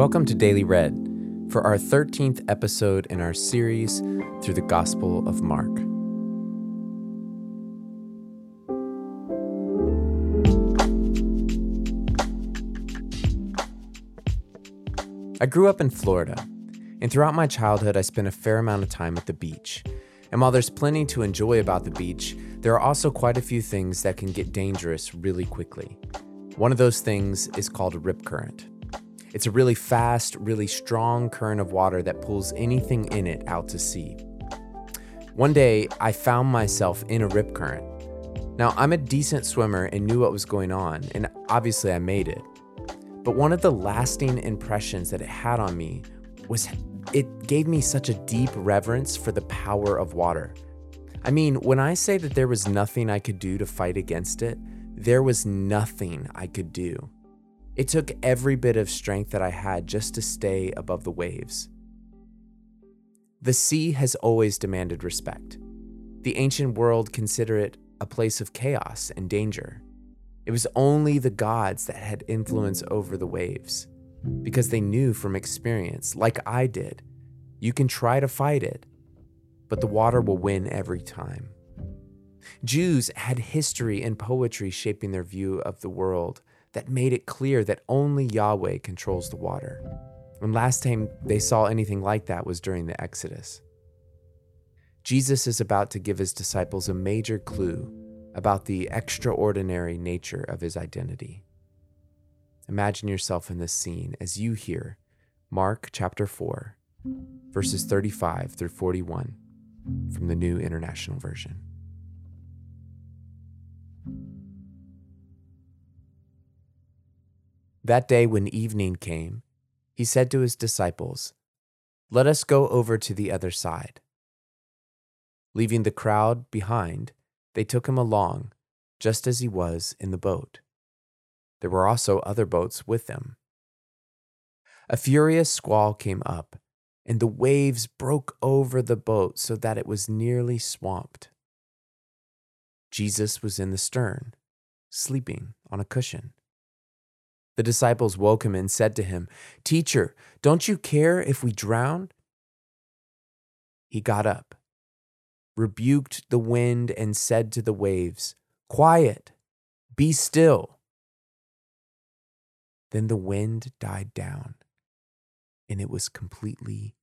Welcome to Daily Read for our 13th episode in our series through the Gospel of Mark. I grew up in Florida, and throughout my childhood, I spent a fair amount of time at the beach. And while there's plenty to enjoy about the beach, there are also quite a few things that can get dangerous really quickly. One of those things is called a rip current. It's a really fast, really strong current of water that pulls anything in it out to sea. One day, I found myself in a rip current. Now, I'm a decent swimmer and knew what was going on, and obviously I made it. But one of the lasting impressions that it had on me was it gave me such a deep reverence for the power of water. I mean, when I say that there was nothing I could do to fight against it, there was nothing I could do. It took every bit of strength that I had just to stay above the waves. The sea has always demanded respect. The ancient world considered it a place of chaos and danger. It was only the gods that had influence over the waves, because they knew from experience, like I did, you can try to fight it, but the water will win every time. Jews had history and poetry shaping their view of the world that made it clear that only Yahweh controls the water. And last time they saw anything like that was during the Exodus. Jesus is about to give his disciples a major clue about the extraordinary nature of his identity. Imagine yourself in this scene as you hear Mark chapter 4, verses 35 through 41 from the New International Version. That day, when evening came, he said to his disciples, Let us go over to the other side. Leaving the crowd behind, they took him along, just as he was in the boat. There were also other boats with them. A furious squall came up, and the waves broke over the boat so that it was nearly swamped. Jesus was in the stern, sleeping on a cushion. The disciples woke him and said to him, Teacher, don't you care if we drown? He got up, rebuked the wind, and said to the waves, Quiet, be still. Then the wind died down, and it was completely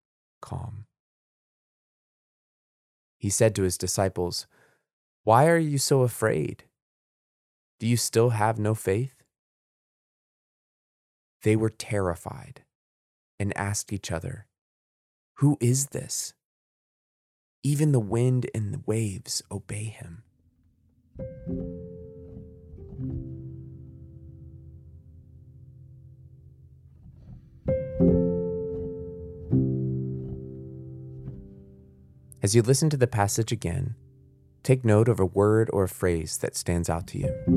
calm. He said to his disciples, Why are you so afraid? Do you still have no faith? They were terrified and asked each other, Who is this? Even the wind and the waves obey him. As you listen to the passage again, take note of a word or a phrase that stands out to you.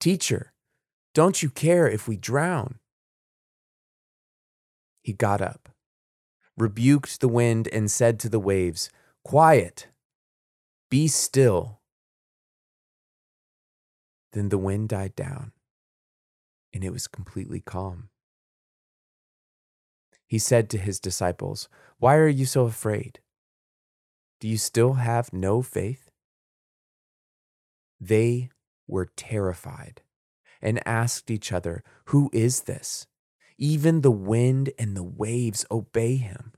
Teacher, don't you care if we drown? He got up, rebuked the wind, and said to the waves, Quiet, be still. Then the wind died down, and it was completely calm. He said to his disciples, Why are you so afraid? Do you still have no faith? They were terrified and asked each other, Who is this? Even the wind and the waves obey him.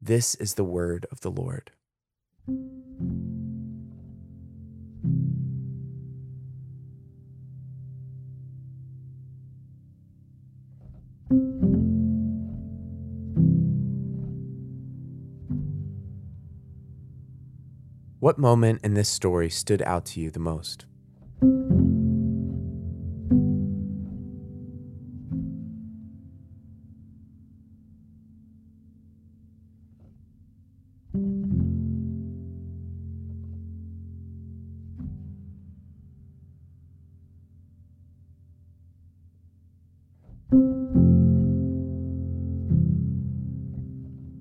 This is the word of the Lord. What moment in this story stood out to you the most?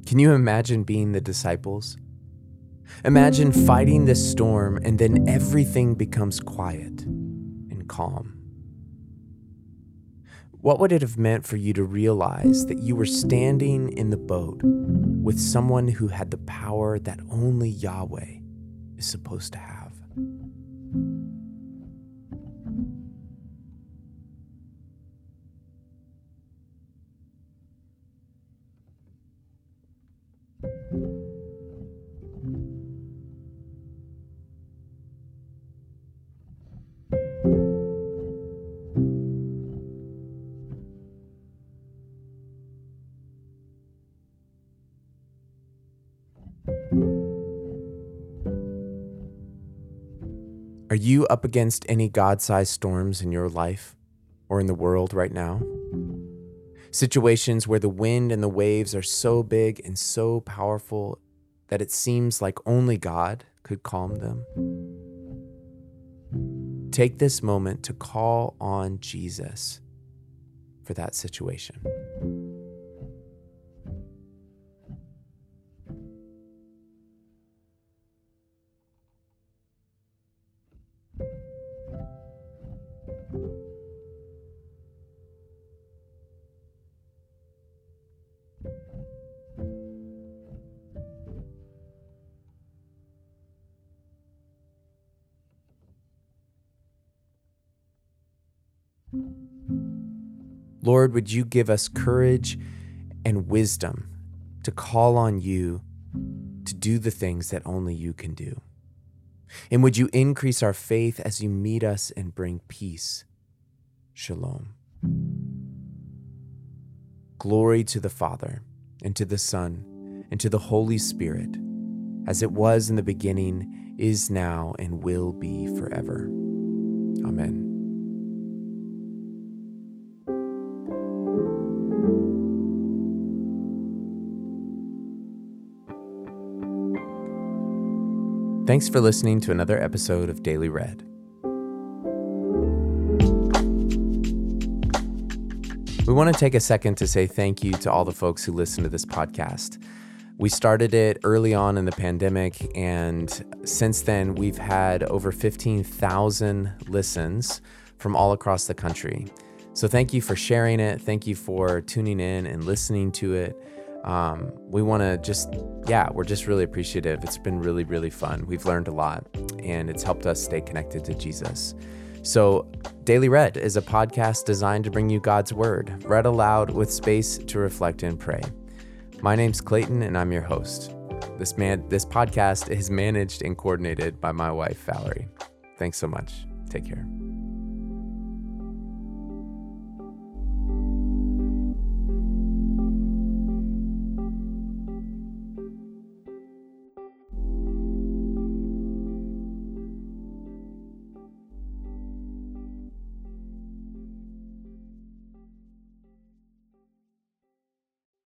Can you imagine being the disciples? Imagine fighting this storm and then everything becomes quiet and calm. What would it have meant for you to realize that you were standing in the boat with someone who had the power that only Yahweh is supposed to have? You up against any God sized storms in your life or in the world right now? Situations where the wind and the waves are so big and so powerful that it seems like only God could calm them? Take this moment to call on Jesus for that situation. Lord, would you give us courage and wisdom to call on you to do the things that only you can do? And would you increase our faith as you meet us and bring peace? Shalom. Glory to the Father, and to the Son, and to the Holy Spirit, as it was in the beginning, is now, and will be forever. Amen. Thanks for listening to another episode of Daily Read. We want to take a second to say thank you to all the folks who listen to this podcast. We started it early on in the pandemic, and since then, we've had over 15,000 listens from all across the country. So, thank you for sharing it. Thank you for tuning in and listening to it um, we want to just, yeah, we're just really appreciative. It's been really, really fun. We've learned a lot and it's helped us stay connected to Jesus. So, Daily Read is a podcast designed to bring you God's Word, read aloud with space to reflect and pray. My name's Clayton, and I'm your host. This man, this podcast is managed and coordinated by my wife Valerie. Thanks so much. Take care.